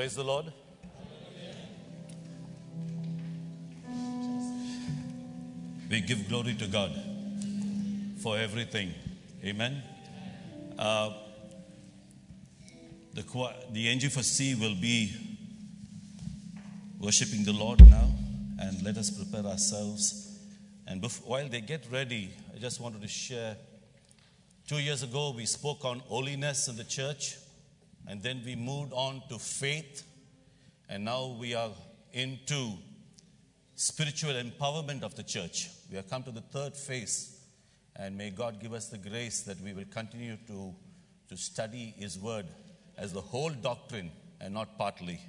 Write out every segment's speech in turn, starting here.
Praise the Lord. We give glory to God for everything. Amen. Uh, the, the NG for C will be worshiping the Lord now, and let us prepare ourselves. And bef- while they get ready, I just wanted to share. Two years ago, we spoke on holiness in the church, and then we moved on to faith, and now we are into spiritual empowerment of the church. We have come to the third phase, and may God give us the grace that we will continue to, to study His Word as the whole doctrine and not partly.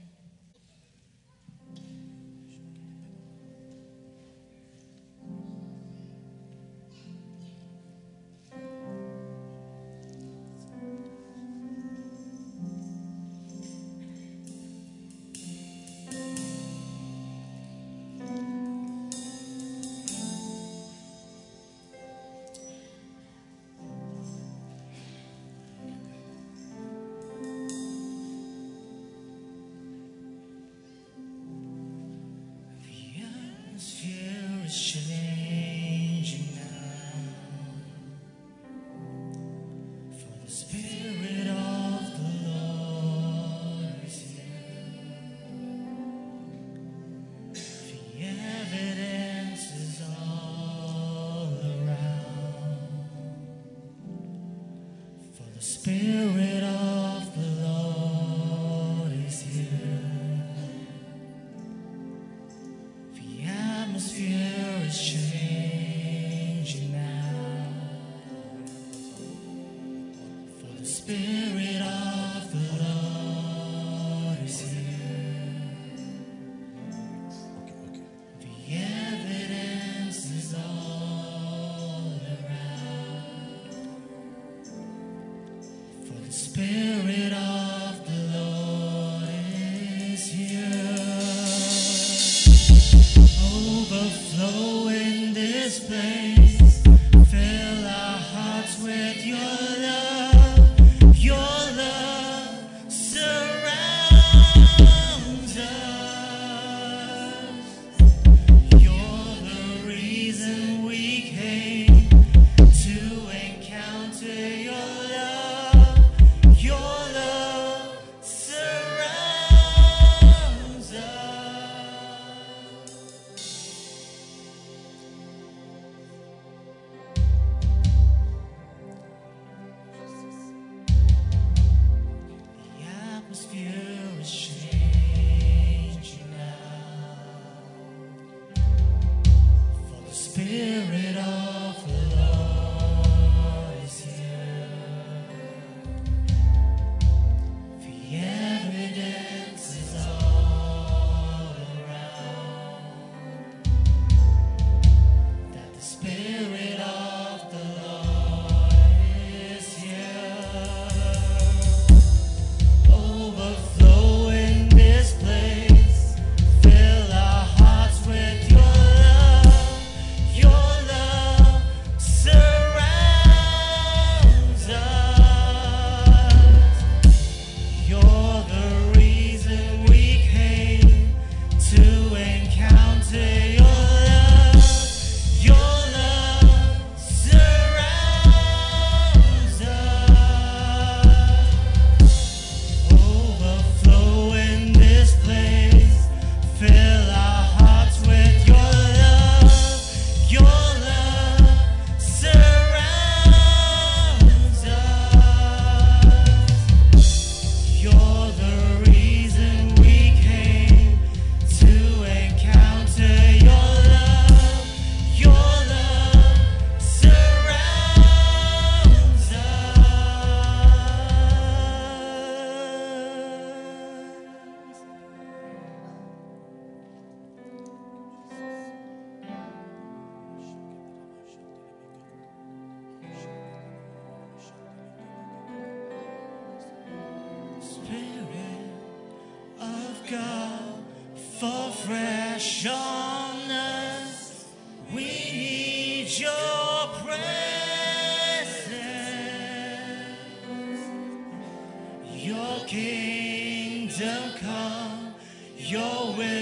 Your will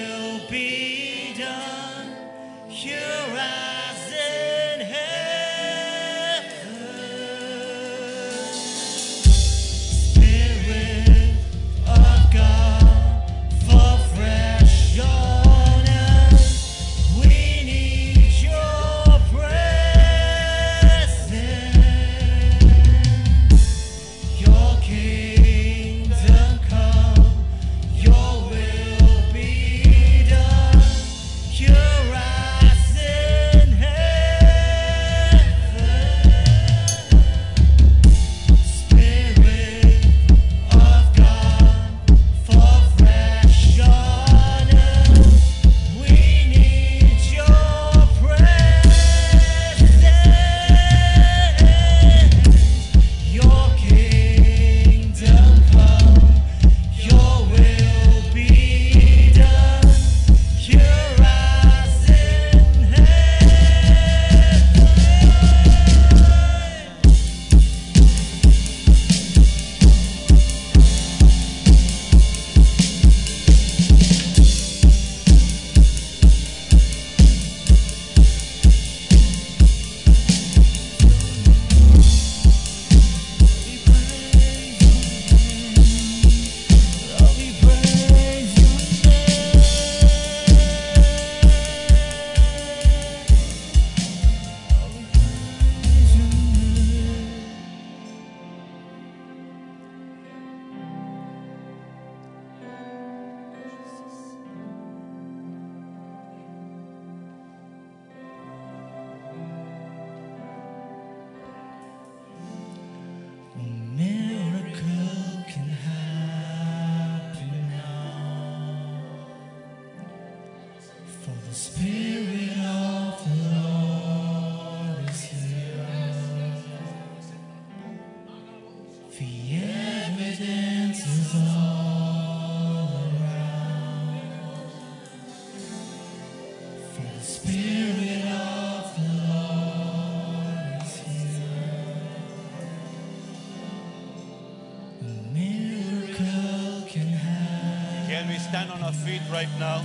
right now?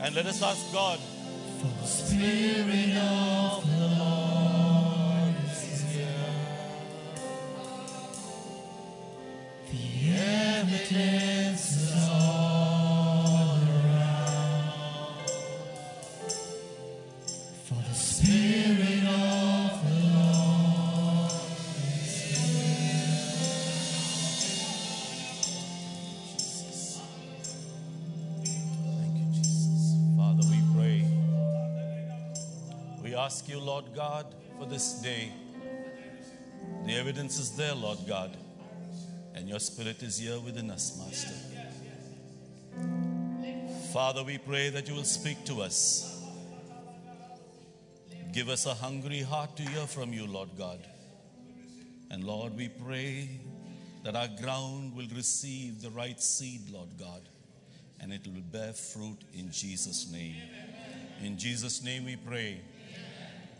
And let us ask God For the Spirit of the Lord ask you, Lord God, for this day. The evidence is there, Lord God, and your spirit is here within us, Master. Father, we pray that you will speak to us. Give us a hungry heart to hear from you, Lord God. And Lord, we pray that our ground will receive the right seed, Lord God, and it will bear fruit in Jesus' name. In Jesus' name we pray.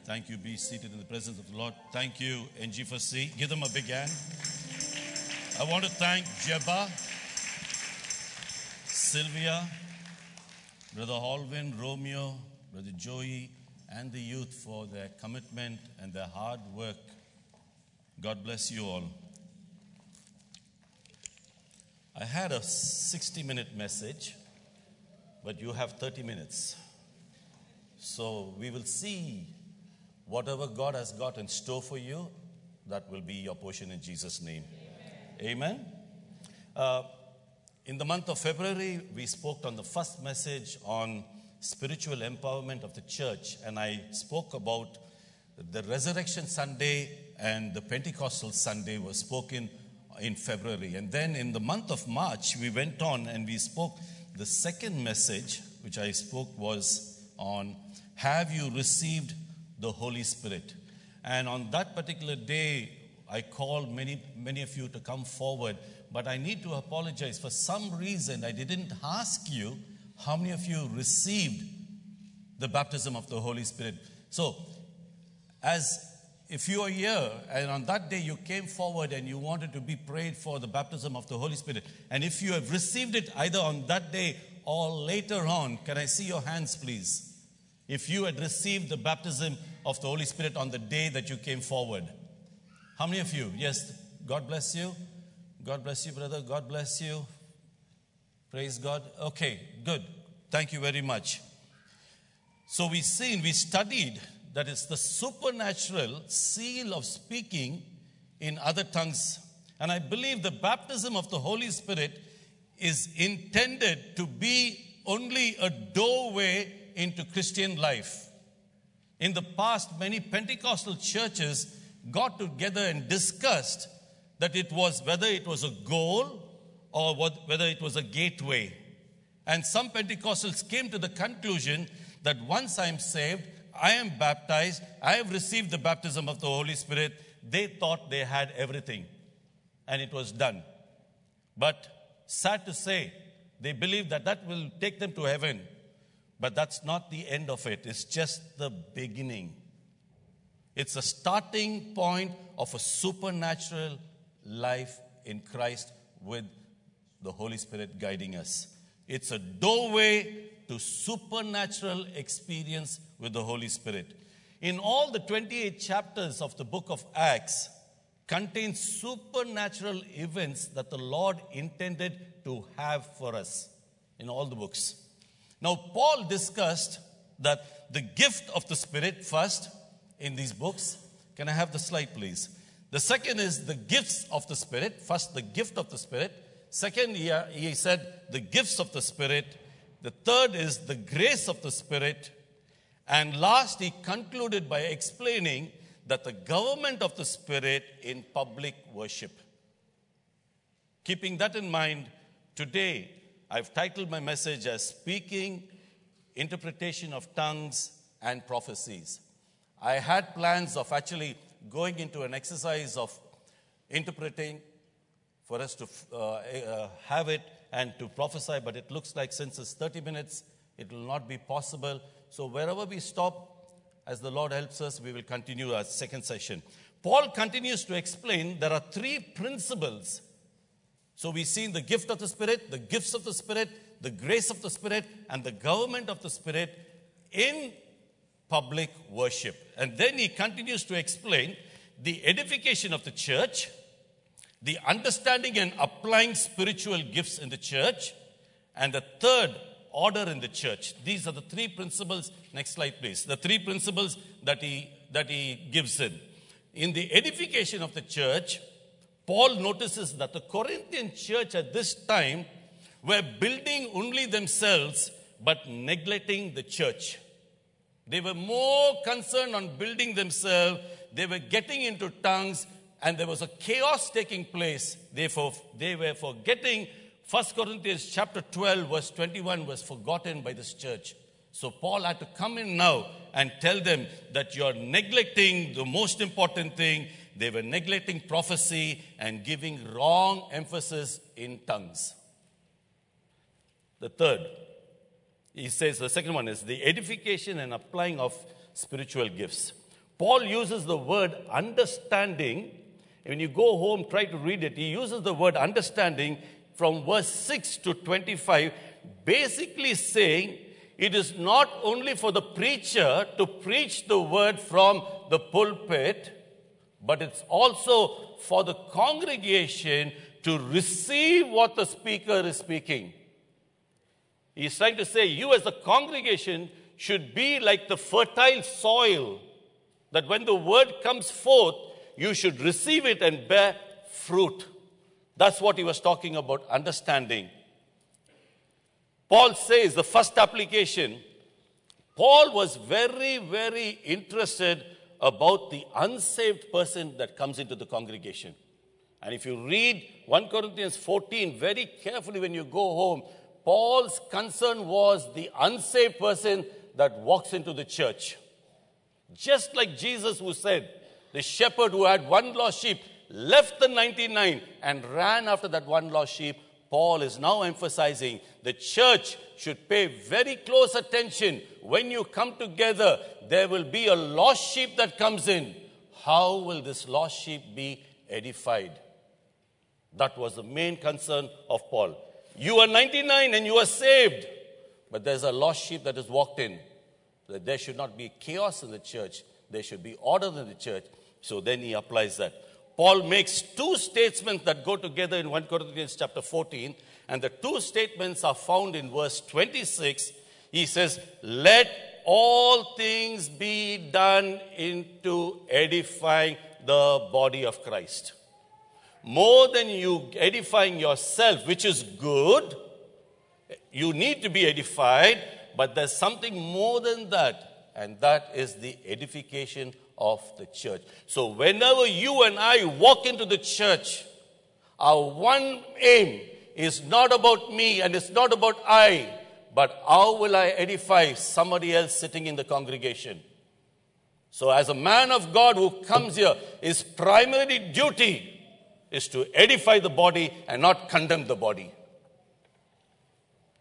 Thank you. Be seated in the presence of the Lord. Thank you, NG4C. Give them a big hand. I want to thank Jeba, Sylvia, Brother Holvin, Romeo, Brother Joey, and the youth for their commitment and their hard work. God bless you all. I had a 60 minute message, but you have 30 minutes. So we will see whatever God has got in store for you, that will be your portion in Jesus' name. Amen. Uh, in the month of February, we spoke on the first message on spiritual empowerment of the church, and I spoke about the Resurrection Sunday and the Pentecostal Sunday was spoken in February. And then in the month of March, we went on and we spoke. The second message, which I spoke, was on Have you received the Holy Spirit? And on that particular day, I called many, many of you to come forward, but I need to apologize. For some reason, I didn't ask you how many of you received the baptism of the Holy Spirit. So, as if you are here and on that day you came forward and you wanted to be prayed for the baptism of the Holy Spirit, and if you have received it either on that day or later on, can I see your hands, please? If you had received the baptism of the Holy Spirit on the day that you came forward. How many of you? Yes, God bless you. God bless you, brother. God bless you. Praise God. Okay, good. Thank you very much. So we've seen, we studied that it's the supernatural seal of speaking in other tongues. And I believe the baptism of the Holy Spirit is intended to be only a doorway into Christian life. In the past, many Pentecostal churches got together and discussed that it was whether it was a goal or whether it was a gateway. And some Pentecostals came to the conclusion that once I'm saved, I am baptized, I have received the baptism of the Holy Spirit, they thought they had everything. And it was done. But sad to say, they believe that that will take them to heaven. But that's not the end of it, it's just the beginning. It's a starting point of a supernatural life in Christ with the Holy Spirit guiding us. It's a doorway to supernatural experience with the Holy Spirit. In all the 28 chapters of the book of Acts, contain supernatural events that the Lord intended to have for us in all the books. Now, Paul discussed that the gift of the Spirit first in these books. Can I have the slide, please? The second is the gifts of the Spirit. First, the gift of the Spirit. Second, he, he said the gifts of the Spirit. The third is the grace of the Spirit. And last, he concluded by explaining that the government of the Spirit in public worship. Keeping that in mind, today I've titled my message as Speaking, Interpretation of Tongues, and Prophecies. I had plans of actually going into an exercise of interpreting for us to uh, uh, have it and to prophesy, but it looks like since it's 30 minutes, it will not be possible. So, wherever we stop, as the Lord helps us, we will continue our second session. Paul continues to explain there are three principles. So, we see the gift of the Spirit, the gifts of the Spirit, the grace of the Spirit, and the government of the Spirit in public worship. And then he continues to explain the edification of the church, the understanding and applying spiritual gifts in the church, and the third, order in the church. These are the three principles. Next slide, please. The three principles that he, that he gives in. In the edification of the church, Paul notices that the Corinthian church at this time were building only themselves but neglecting the church. They were more concerned on building themselves. They were getting into tongues and there was a chaos taking place. Therefore, they were forgetting 1 Corinthians chapter 12, verse 21 was forgotten by this church. So Paul had to come in now and tell them that you're neglecting the most important thing. They were neglecting prophecy and giving wrong emphasis in tongues. The third, he says the second one is the edification and applying of spiritual gifts. Paul uses the word understanding. When you go home, try to read it. He uses the word understanding from verse 6 to 25, basically saying it is not only for the preacher to preach the word from the pulpit, but it's also for the congregation to receive what the speaker is speaking. He's trying to say, you as a congregation should be like the fertile soil, that when the word comes forth, you should receive it and bear fruit. That's what he was talking about, understanding. Paul says the first application, Paul was very, very interested about the unsaved person that comes into the congregation. And if you read 1 Corinthians 14 very carefully when you go home, Paul's concern was the unsaved person that walks into the church. Just like Jesus, who said, the shepherd who had one lost sheep left the 99 and ran after that one lost sheep, Paul is now emphasizing the church should pay very close attention. When you come together, there will be a lost sheep that comes in. how will this lost sheep be edified? That was the main concern of Paul. You are 99 and you are saved, but there's a lost sheep that has walked in. That there should not be chaos in the church, there should be order in the church. So then he applies that. Paul makes two statements that go together in 1 Corinthians chapter 14, and the two statements are found in verse 26. He says, Let all things be done into edifying the body of Christ. More than you edifying yourself, which is good, you need to be edified, but there's something more than that, and that is the edification of the church. So, whenever you and I walk into the church, our one aim is not about me and it's not about I, but how will I edify somebody else sitting in the congregation? So, as a man of God who comes here, his primary duty is to edify the body and not condemn the body.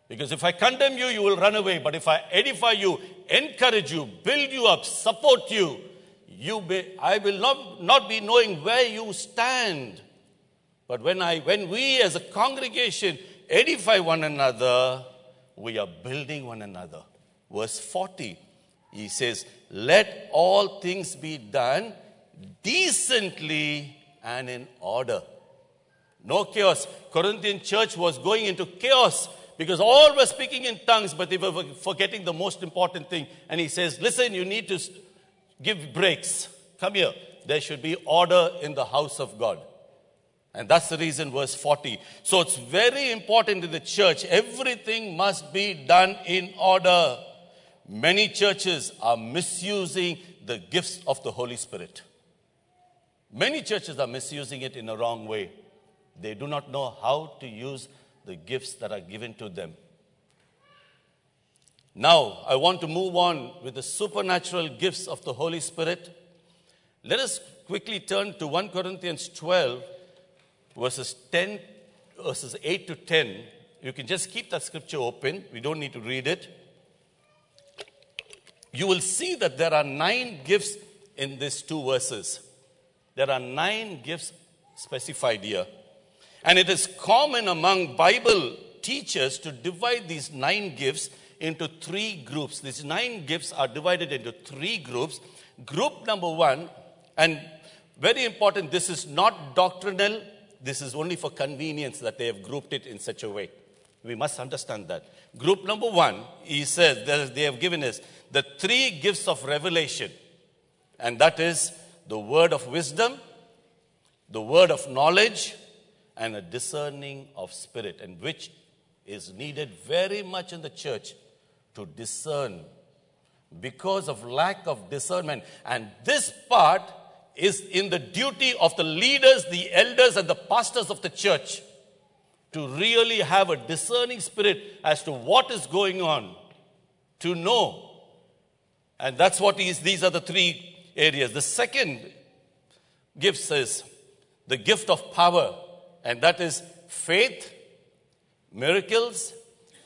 Because if I condemn you, you will run away. But if I edify you, encourage you, build you up, support you, you be, I will not, not be knowing where you stand. But when, I, when we as a congregation edify one another, we are building one another. Verse 40, he says, Let all things be done decently and in order. No chaos. Corinthian church was going into chaos because all were speaking in tongues, but they were forgetting the most important thing. And he says, Listen, you need to give breaks. Come here. There should be order in the house of God. And that's the reason, verse 40. So it's very important in the church. Everything must be done in order. Many churches are misusing the gifts of the Holy Spirit. Many churches are misusing it in a wrong way. They do not know how to use the gifts that are given to them. Now, I want to move on with the supernatural gifts of the Holy Spirit. Let us quickly turn to 1 Corinthians 12, verses 10, verses 8 to 10. You can just keep that scripture open. We don't need to read it. You will see that there are nine gifts in these two verses. There are nine gifts specified here. And it is common among Bible teachers to divide these nine gifts into three groups. These nine gifts are divided into three groups. Group number one, and very important, this is not doctrinal, this is only for convenience that they have grouped it in such a way. We must understand that. Group number one, he says, they have given us the three gifts of revelation, and that is the word of wisdom, the word of knowledge, and a discerning of spirit, and which is needed very much in the church to discern because of lack of discernment. And this part is in the duty of the leaders, the elders, and the pastors of the church to really have a discerning spirit as to what is going on, to know. And that's what is, these are the three areas. The second gift is the gift of power, and that is faith, miracles,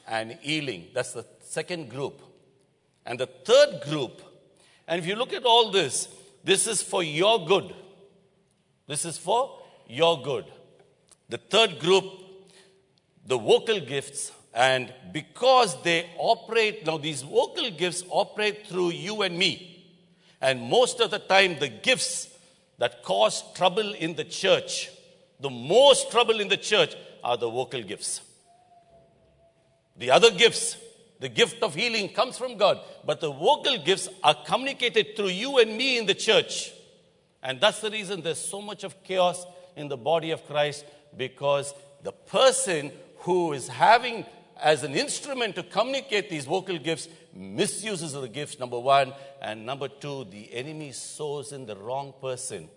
and healing. That's the second group. And the third group, and if you look at all this, this is for your good. This is for your good. The third group, the vocal gifts, and because they operate, now these vocal gifts operate through you and me. And most of the time, the gifts that cause trouble in the church, the most trouble in the church, are the vocal gifts. The other gifts, the gift of healing comes from God, but the vocal gifts are communicated through you and me in the church. And that's the reason there's so much of chaos in the body of Christ because the person who is having as an instrument to communicate these vocal gifts misuses the gifts, number one. And number two, the enemy sows in the wrong person.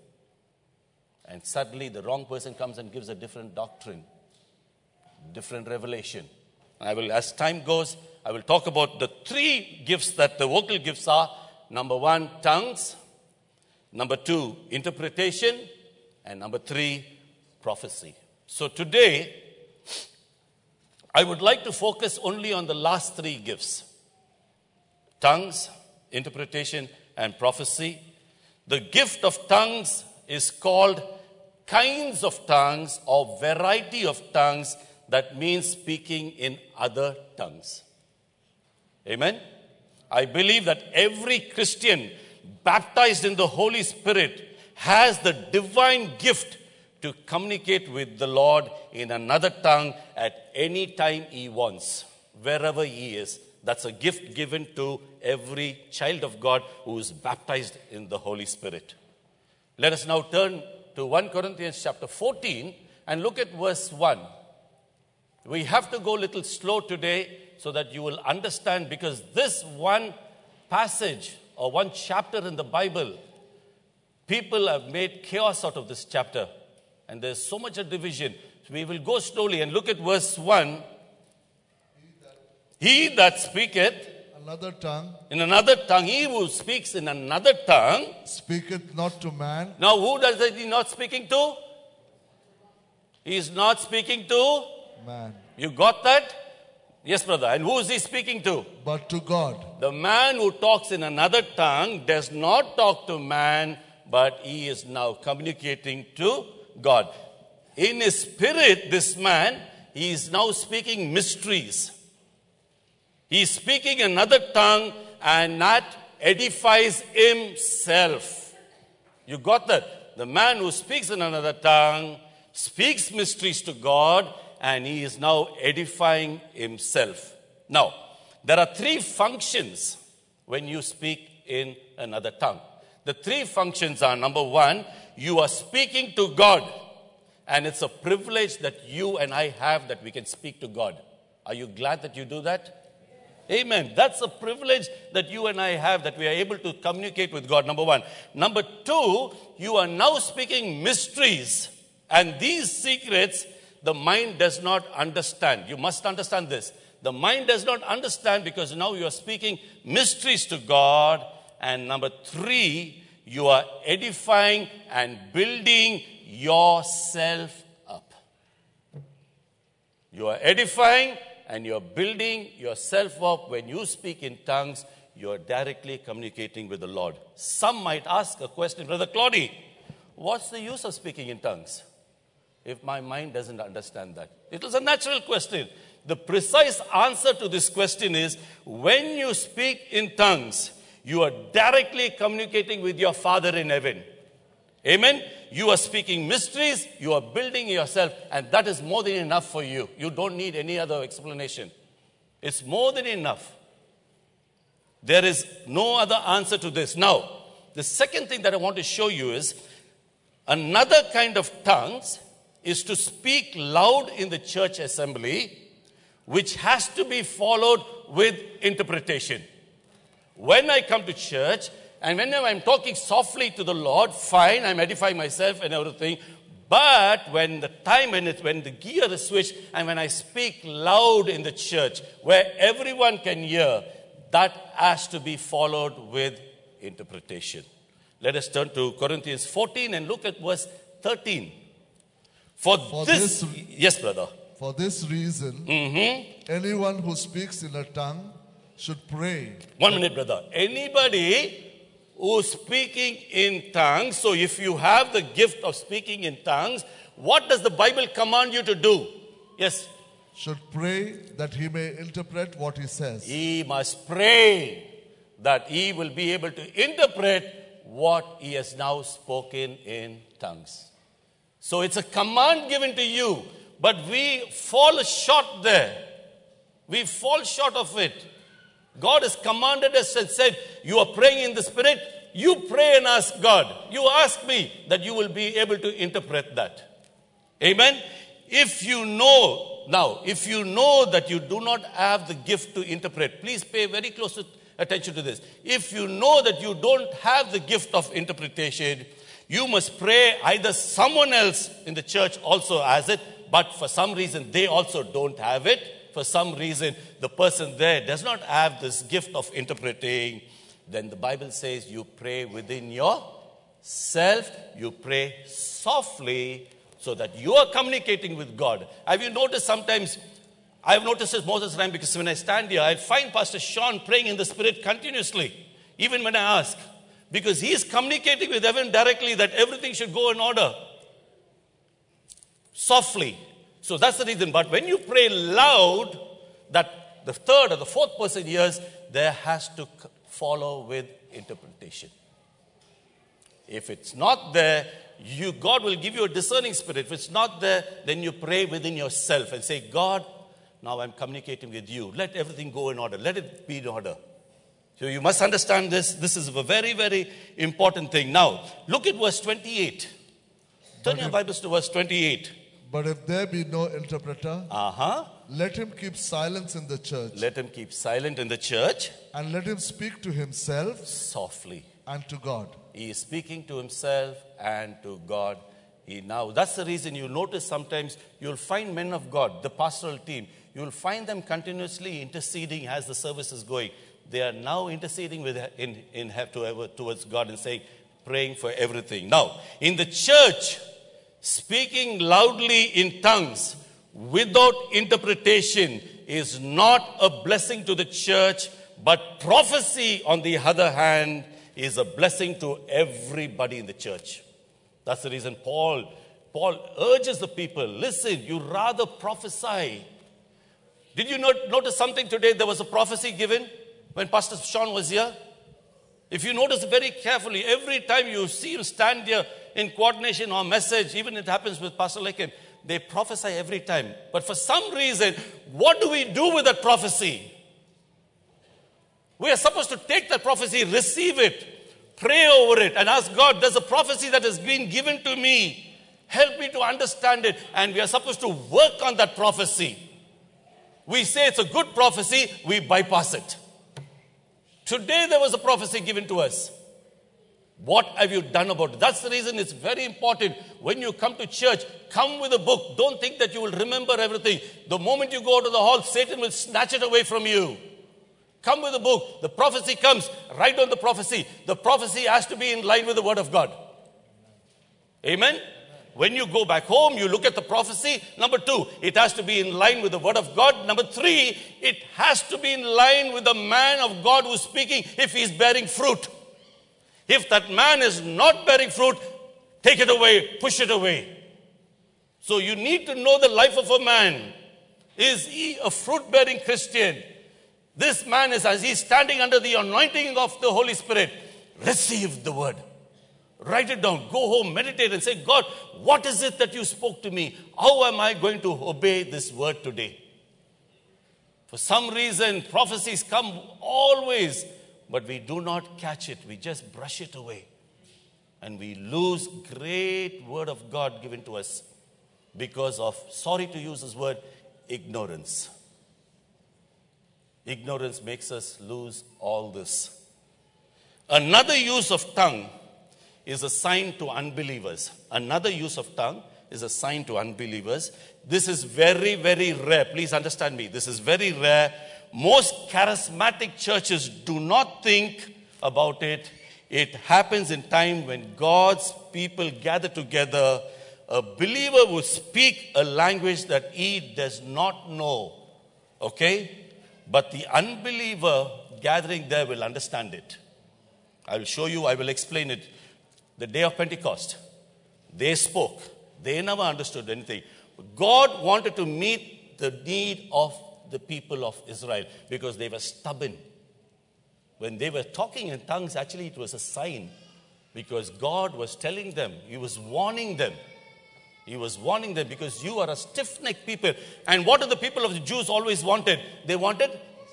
And suddenly the wrong person comes and gives a different doctrine, different revelation. I will, as time goes, I will talk about the three gifts that the vocal gifts are. Number one, tongues. Number two, interpretation. And number three, prophecy. So today, I would like to focus only on the last three gifts tongues, interpretation, and prophecy. The gift of tongues is called kinds of tongues or variety of tongues that means speaking in other tongues. Amen. I believe that every Christian baptized in the Holy Spirit has the divine gift to communicate with the Lord in another tongue at any time he wants, wherever he is. That's a gift given to every child of God who is baptized in the Holy Spirit. Let us now turn to 1 Corinthians chapter 14 and look at verse 1. We have to go a little slow today so that you will understand because this one passage or one chapter in the Bible, people have made chaos out of this chapter. And there's so much a division. We will go slowly and look at verse 1. He that speaketh Another tongue in another tongue, he who speaks in another tongue. speaketh not to man, Now, who does he not speaking to? He is not speaking to. man, You got that? Yes, brother. And who is he speaking to? but to God. The man who talks in another tongue does not talk to man, but he is now communicating to God. In his spirit, this man, he is now speaking mysteries. He is speaking another tongue and that edifies himself. You got that? The man who speaks in another tongue speaks mysteries to God and he is now edifying himself. Now, there are three functions when you speak in another tongue. The three functions are number one, you are speaking to God, and it's a privilege that you and I have that we can speak to God. Are you glad that you do that? Amen. That's a privilege that you and I have that we are able to communicate with God, number one. Number two, you are now speaking mysteries. And these secrets, the mind does not understand. You must understand this. The mind does not understand because now you are speaking mysteries to God. And number three, you are edifying and building yourself up. You are edifying and you're building yourself up. When you speak in tongues, you're directly communicating with the Lord. Some might ask a question, Brother Claudy, what's the use of speaking in tongues if my mind doesn't understand that? It is a natural question. The precise answer to this question is when you speak in tongues, you are directly communicating with your Father in heaven. Amen. You are speaking mysteries, you are building yourself, and that is more than enough for you. You don't need any other explanation. It's more than enough. There is no other answer to this. Now, the second thing that I want to show you is another kind of tongues is to speak loud in the church assembly, which has to be followed with interpretation. When I come to church, and whenever I'm talking softly to the Lord, fine, I'm edifying myself and everything. But when the time, when, it, when the gear is switched, and when I speak loud in the church, where everyone can hear, that has to be followed with interpretation. Let us turn to Corinthians 14 and look at verse 13. For, For this, this- yes, brother. For this reason, mm-hmm. anyone who speaks in a tongue should pray. One minute, brother. Anybody who's speaking in tongues, so if you have the gift of speaking in tongues, what does the Bible command you to do? Yes, Should pray that he may interpret what he says. he must pray that he will be able to interpret what he has now spoken in tongues. So it's a command given to you, but we fall short there. We fall short of it. God has commanded us and said, You are praying in the Spirit, you pray and ask God. You ask me that you will be able to interpret that. Amen. If you know, now, if you know that you do not have the gift to interpret, please pay very close attention to this. If you know that you don't have the gift of interpretation, you must pray either someone else in the church also has it, but for some reason they also don't have it. For some reason the person there does not have this gift of interpreting. Then the Bible says you pray within yourself, you pray softly so that you are communicating with God. Have you noticed sometimes? I've noticed this the time because when I stand here, I find Pastor Sean praying in the Spirit continuously, even when I ask. Because he is communicating with heaven directly that everything should go in order. Softly. So that's the reason. But when you pray loud, that the third or the fourth person hears, there has to follow with interpretation. If it's not there, you God will give you a discerning spirit. If it's not there, then you pray within yourself and say, God, now I'm communicating with you. Let everything go in order. Let it be in order. So you must understand this. This is a very, very important thing. Now, look at verse 28. Turn your Bibles to verse 28. But if there be no interpreter, Uh huh. let him keep silence in the church, Let him keep silent in the church and let him speak to himself softly. and to God. He is speaking to himself and to God. He now, that's the reason you notice sometimes you'll find men of God, the pastoral team, you'll find them continuously interceding as the service is going. They are now interceding with, in, in, to- towards God and saying, praying for everything. Now, in the church, speaking loudly in tongues without interpretation is not a blessing to the church, but prophecy, on the other hand, is a blessing to everybody in the church. That's the reason Paul, Paul urges the people listen, you rather prophesy. Did you not notice something today? There was a prophecy given when Pastor Sean was here. If you notice very carefully, every time you see him stand here in coordination or message, even it happens with Pastor Lakin, they prophesy every time. But for some reason, what do we do with that prophecy? We are supposed to take that prophecy, receive it, pray over it, and ask God, there's a prophecy that has been given to me. Help me to understand it. And we are supposed to work on that prophecy. We say it's a good prophecy, we bypass it. Today there was a prophecy given to us. What have you done about it? That's the reason it's very important when you come to church, come with a book. Don't think that you will remember everything. The moment you go to the hall, Satan will snatch it away from you. Come with a book. The prophecy comes, write on the prophecy. The prophecy has to be in line with the word of God. Amen. When you go back home, you look at the prophecy. Number two, it has to be in line with the word of God. Number three, it has to be in line with the man of God who's speaking if he's bearing fruit. If that man is not bearing fruit, take it away, push it away. So you need to know the life of a man. Is he a fruit bearing Christian? This man is, as he's standing under the anointing of the Holy Spirit, receive the word. Write it down. Go home, meditate, and say, God, what is it that you spoke to me? How am I going to obey this word today? For some reason, prophecies come always, but we do not catch it. We just brush it away. And we lose great word of God given to us because of, sorry to use this word, ignorance. Ignorance makes us lose all this. Another use of tongue is a sign to unbelievers. Another use of tongue is a sign to unbelievers. This is very, very rare. Please understand me. This is very rare. Most charismatic churches do not think about it. It happens in time when God's people gather together. A believer will speak a language that he does not know. Okay? But the unbeliever gathering there will understand it. I will show you, I will explain it. The day of Pentecost, they spoke. They never understood anything. God wanted to meet the need of the people of Israel because they were stubborn. When they were talking in tongues, actually, it was a sign because God was telling them, He was warning them. He was warning them because you are a stiff necked people. And what do the people of the Jews always wanted? They wanted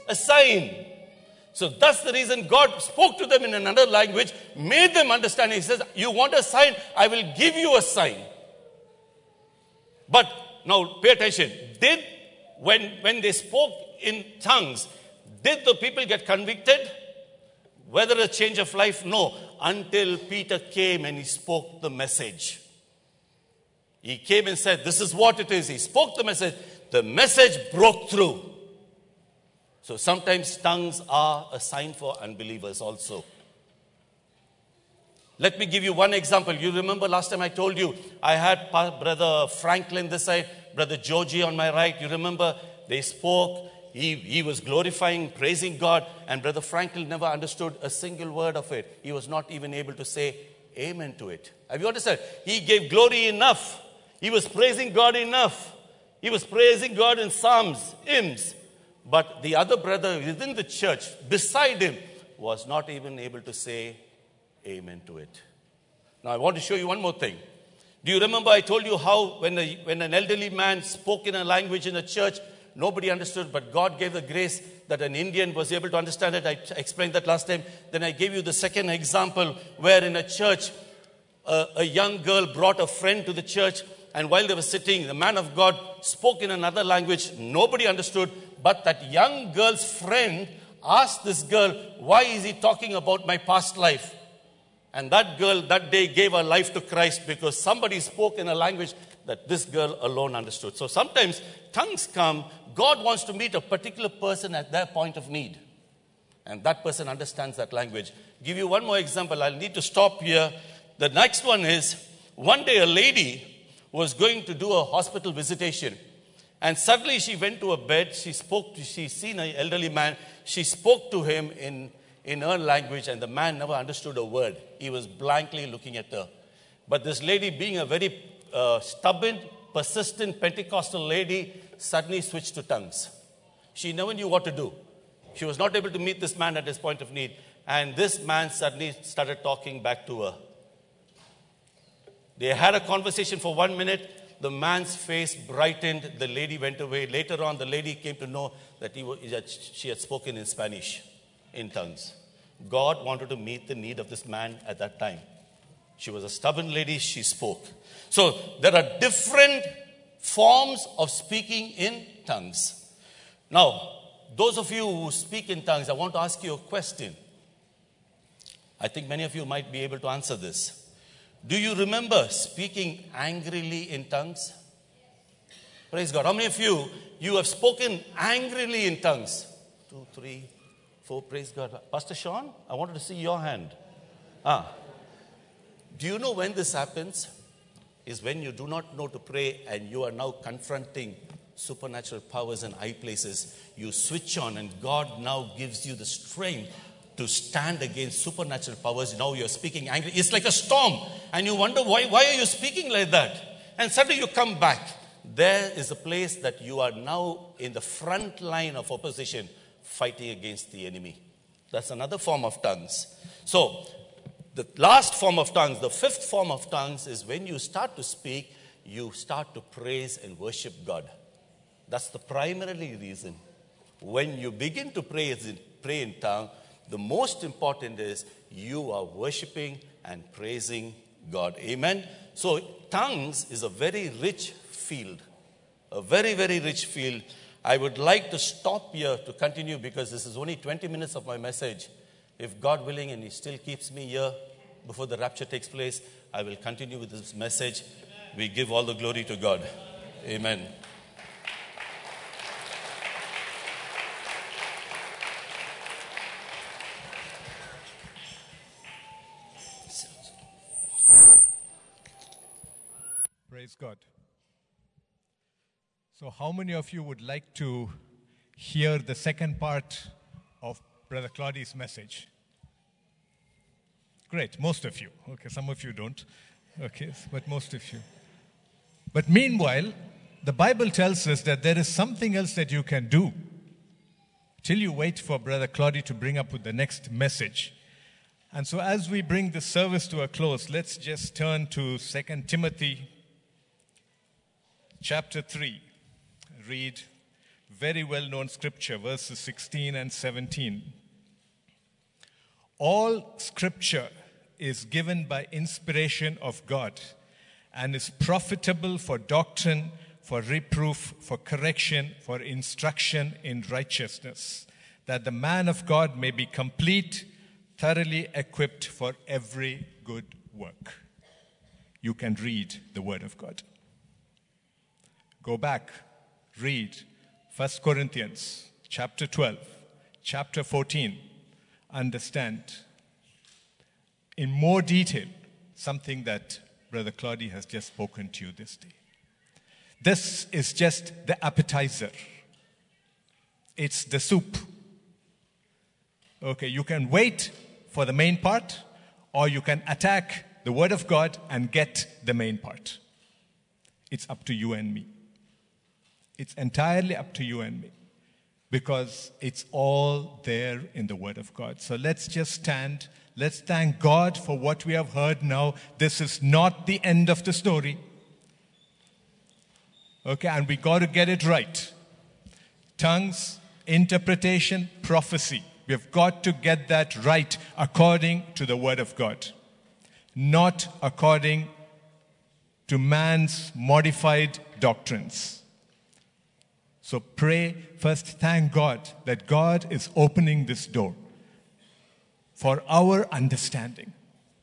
a sign. So that's the reason God spoke to them in another language, made them understand. He says, You want a sign? I will give you a sign. But now pay attention. Did, when, when they spoke in tongues, did the people get convicted? Whether a change of life? No. Until Peter came and he spoke the message. He came and said, This is what it is. He spoke the message. The message broke through. So sometimes tongues are a sign for unbelievers also. Let me give you one example. You remember last time I told you I had brother Franklin this side, brother Georgie on my right. You remember they spoke he, he was glorifying, praising God, and Brother Franklin never understood a single word of it. He was not even able to say amen to it. Have you understood? He gave glory enough. He was praising God enough. He was praising God in psalms, hymns. But the other brother within the church, beside him, was not even able to say amen to it. Now, I want to show you one more thing. Do you remember I told you how when, a, when an elderly man spoke in a language in a church, nobody understood, but God gave the grace that an Indian was able to understand it? I explained that last time. Then I gave you the second example where in a church, a, a young girl brought a friend to the church, and while they were sitting, the man of God spoke in another language nobody understood, but that young girl's friend asked this girl, Why is he talking about my past life? And that girl that day gave her life to Christ because somebody spoke in a language that this girl alone understood. So sometimes tongues come, God wants to meet a particular person at their point of need. And that person understands that language. Give you one more example. I'll need to stop here. The next one is one day a lady was going to do a hospital visitation. And suddenly she went to a bed. She spoke to, she seen an elderly man. She spoke to him in in her language, and the man never understood a word. He was blankly looking at her. But this lady, being a very uh, stubborn, persistent Pentecostal lady, suddenly switched to tongues. She never knew what to do. She was not able to meet this man at his point of need. And this man suddenly started talking back to her. They had a conversation for one minute. The man's face brightened. The lady went away. Later on, the lady came to know that, he, she had spoken in Spanish in tongues. God wanted to meet the need of this man at that time. She was a stubborn lady, she spoke. So there are different forms of speaking in tongues. Now, those of you who speak in tongues, I want to ask you a question. I think many of you might be able to answer this. Do you remember speaking angrily in tongues? Praise God. How many of you you have spoken angrily in tongues? Two, three, four. Praise God. Pastor Sean, I wanted to see your hand. Ah. Do you know when this happens? Is when you do not know to pray and you are now confronting supernatural powers and high places. You switch on, and God now gives you the strength to stand against supernatural powers. Now you're speaking angry. It's like a storm, and you wonder why, why are you speaking like that? And suddenly you come back. There is a place that you are now in the front line of opposition fighting against the enemy. That's another form of tongues. So, the last form of tongues, the fifth form of tongues, is when you start to speak, you start to praise and worship God. That's the primarily reason. When you begin to pray in, pray in tongue, the most important is you are worshiping and praising God. Amen. So tongues is a very rich field, a very very rich field. I would like to stop here to continue because this is only 20 minutes of my message. If God willing and He still keeps me here before the rapture takes place, I will continue with this message. We give all the glory to God. Amen. God. So, how many of you would like to hear the second part of Brother Claudy's message? Great, most of you. Okay, some of you don't. Okay, but most of you. But meanwhile, the Bible tells us that there is something else that you can do till you wait for Brother Claudy to bring up with the next message. And so, as we bring the service to a close, let's just turn to 2 Timothy chapter 3. Read very well known scripture, verses 16 and 17. All scripture is given by inspiration of God and is profitable for doctrine, for reproof, for correction, for instruction in righteousness, that the man of God may be complete, thoroughly equipped for every good work. You can read the Word of God. Go back, read 1 Corinthians chapter 12, chapter 14. Understand in more detail something that Brother Claudy has just spoken to you this day. This is just the appetizer. it's the soup. Okay, you can wait for the main part, or you can attack the Word of God and get the main part. It's up to you and me. It's entirely up to you and me because it's all there in the Word of God. So let's just stand. Let's thank God for what we have heard now. This is not the end of the story. Okay, and we got to get it right. Tongues, interpretation, prophecy. We have got to get that right according to the Word of God, not according to man's modified doctrines. So pray first, thank God that God is opening this door for our understanding.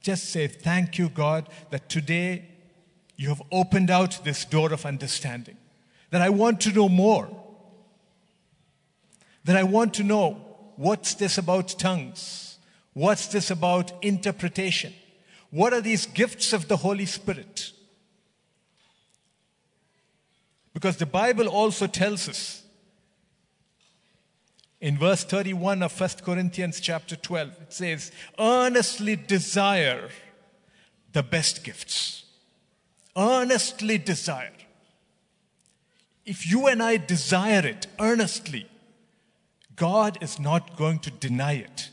Just say, Thank you, God, that today you have opened out this door of understanding, that I want to know more, that I want to know what's this about tongues, what's this about interpretation, what are these gifts of the Holy Spirit. Because the Bible also tells us in verse 31 of 1 Corinthians chapter 12, it says, earnestly desire the best gifts. Earnestly desire. If you and I desire it earnestly, God is not going to deny it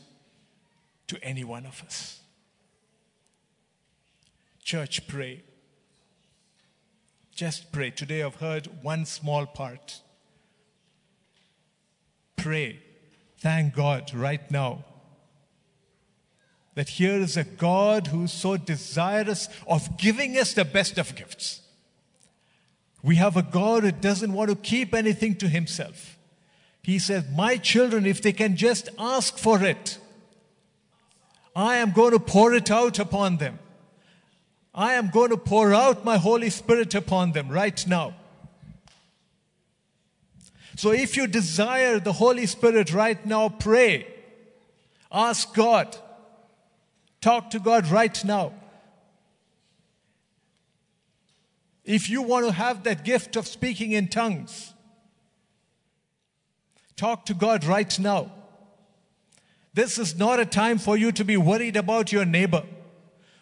to any one of us. Church, pray. Just pray. Today I've heard one small part. Pray. Thank God right now that here is a God who's so desirous of giving us the best of gifts. We have a God who doesn't want to keep anything to himself. He says, My children, if they can just ask for it, I am going to pour it out upon them. I am going to pour out my Holy Spirit upon them right now. So if you desire the Holy Spirit right now, pray. Ask God. Talk to God right now. If you want to have that gift of speaking in tongues, talk to God right now. This is not a time for you to be worried about your neighbor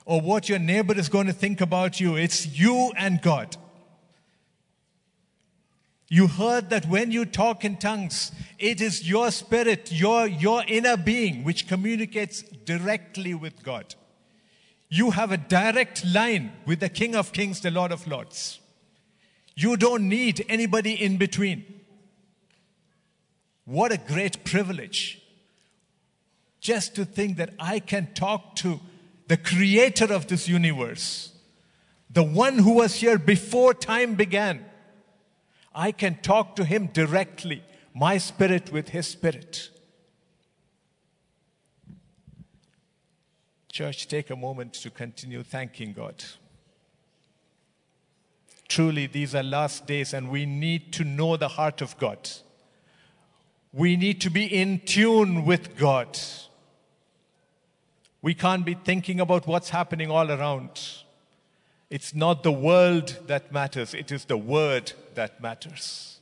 or what your neighbor is going to think about you. It's you and God. You heard that when you talk in tongues, it is your spirit, your, your inner being, which communicates directly with God. You have a direct line with the King of Kings, the Lord of Lords. You don't need anybody in between. What a great privilege. Just to think that I can talk to the creator of this universe, the one who was here before time began. I can talk to him directly, my spirit with his spirit. Church, take a moment to continue thanking God. Truly, these are last days, and we need to know the heart of God. We need to be in tune with God. We can't be thinking about what's happening all around. It's not the world that matters, it is the word that matters.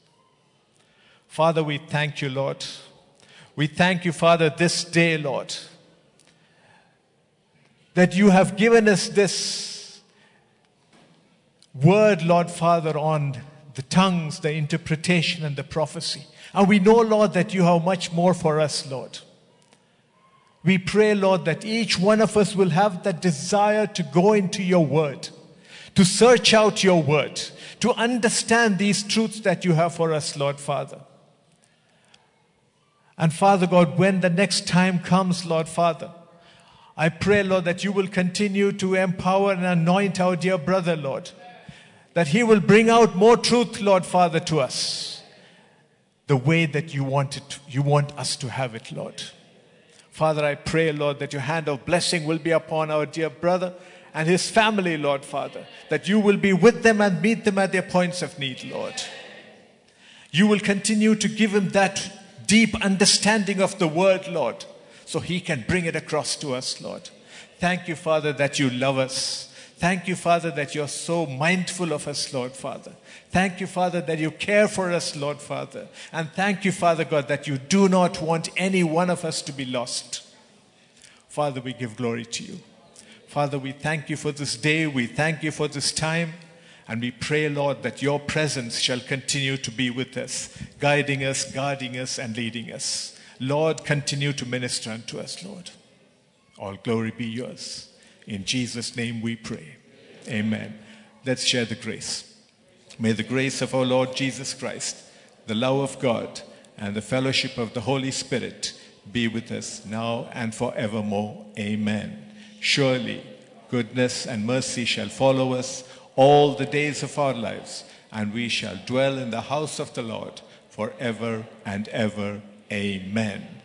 Father, we thank you, Lord. We thank you, Father, this day, Lord, that you have given us this word, Lord Father, on the tongues, the interpretation, and the prophecy. And we know, Lord, that you have much more for us, Lord. We pray, Lord, that each one of us will have that desire to go into your word, to search out your word, to understand these truths that you have for us, Lord Father. And Father God, when the next time comes, Lord Father, I pray, Lord, that you will continue to empower and anoint our dear brother, Lord, that he will bring out more truth, Lord Father, to us, the way that you want it, you want us to have it, Lord. Father, I pray, Lord, that your hand of blessing will be upon our dear brother and his family, Lord Father, that you will be with them and meet them at their points of need, Lord. You will continue to give him that deep understanding of the word, Lord, so he can bring it across to us, Lord. Thank you, Father, that you love us. Thank you, Father, that you're so mindful of us, Lord Father. Thank you, Father, that you care for us, Lord Father. And thank you, Father God, that you do not want any one of us to be lost. Father, we give glory to you. Father, we thank you for this day. We thank you for this time. And we pray, Lord, that your presence shall continue to be with us, guiding us, guarding us, and leading us. Lord, continue to minister unto us, Lord. All glory be yours. In Jesus' name we pray. Amen. Let's share the grace. May the grace of our Lord Jesus Christ, the love of God, and the fellowship of the Holy Spirit be with us now and forevermore. Amen. Surely goodness and mercy shall follow us all the days of our lives, and we shall dwell in the house of the Lord forever and ever. Amen.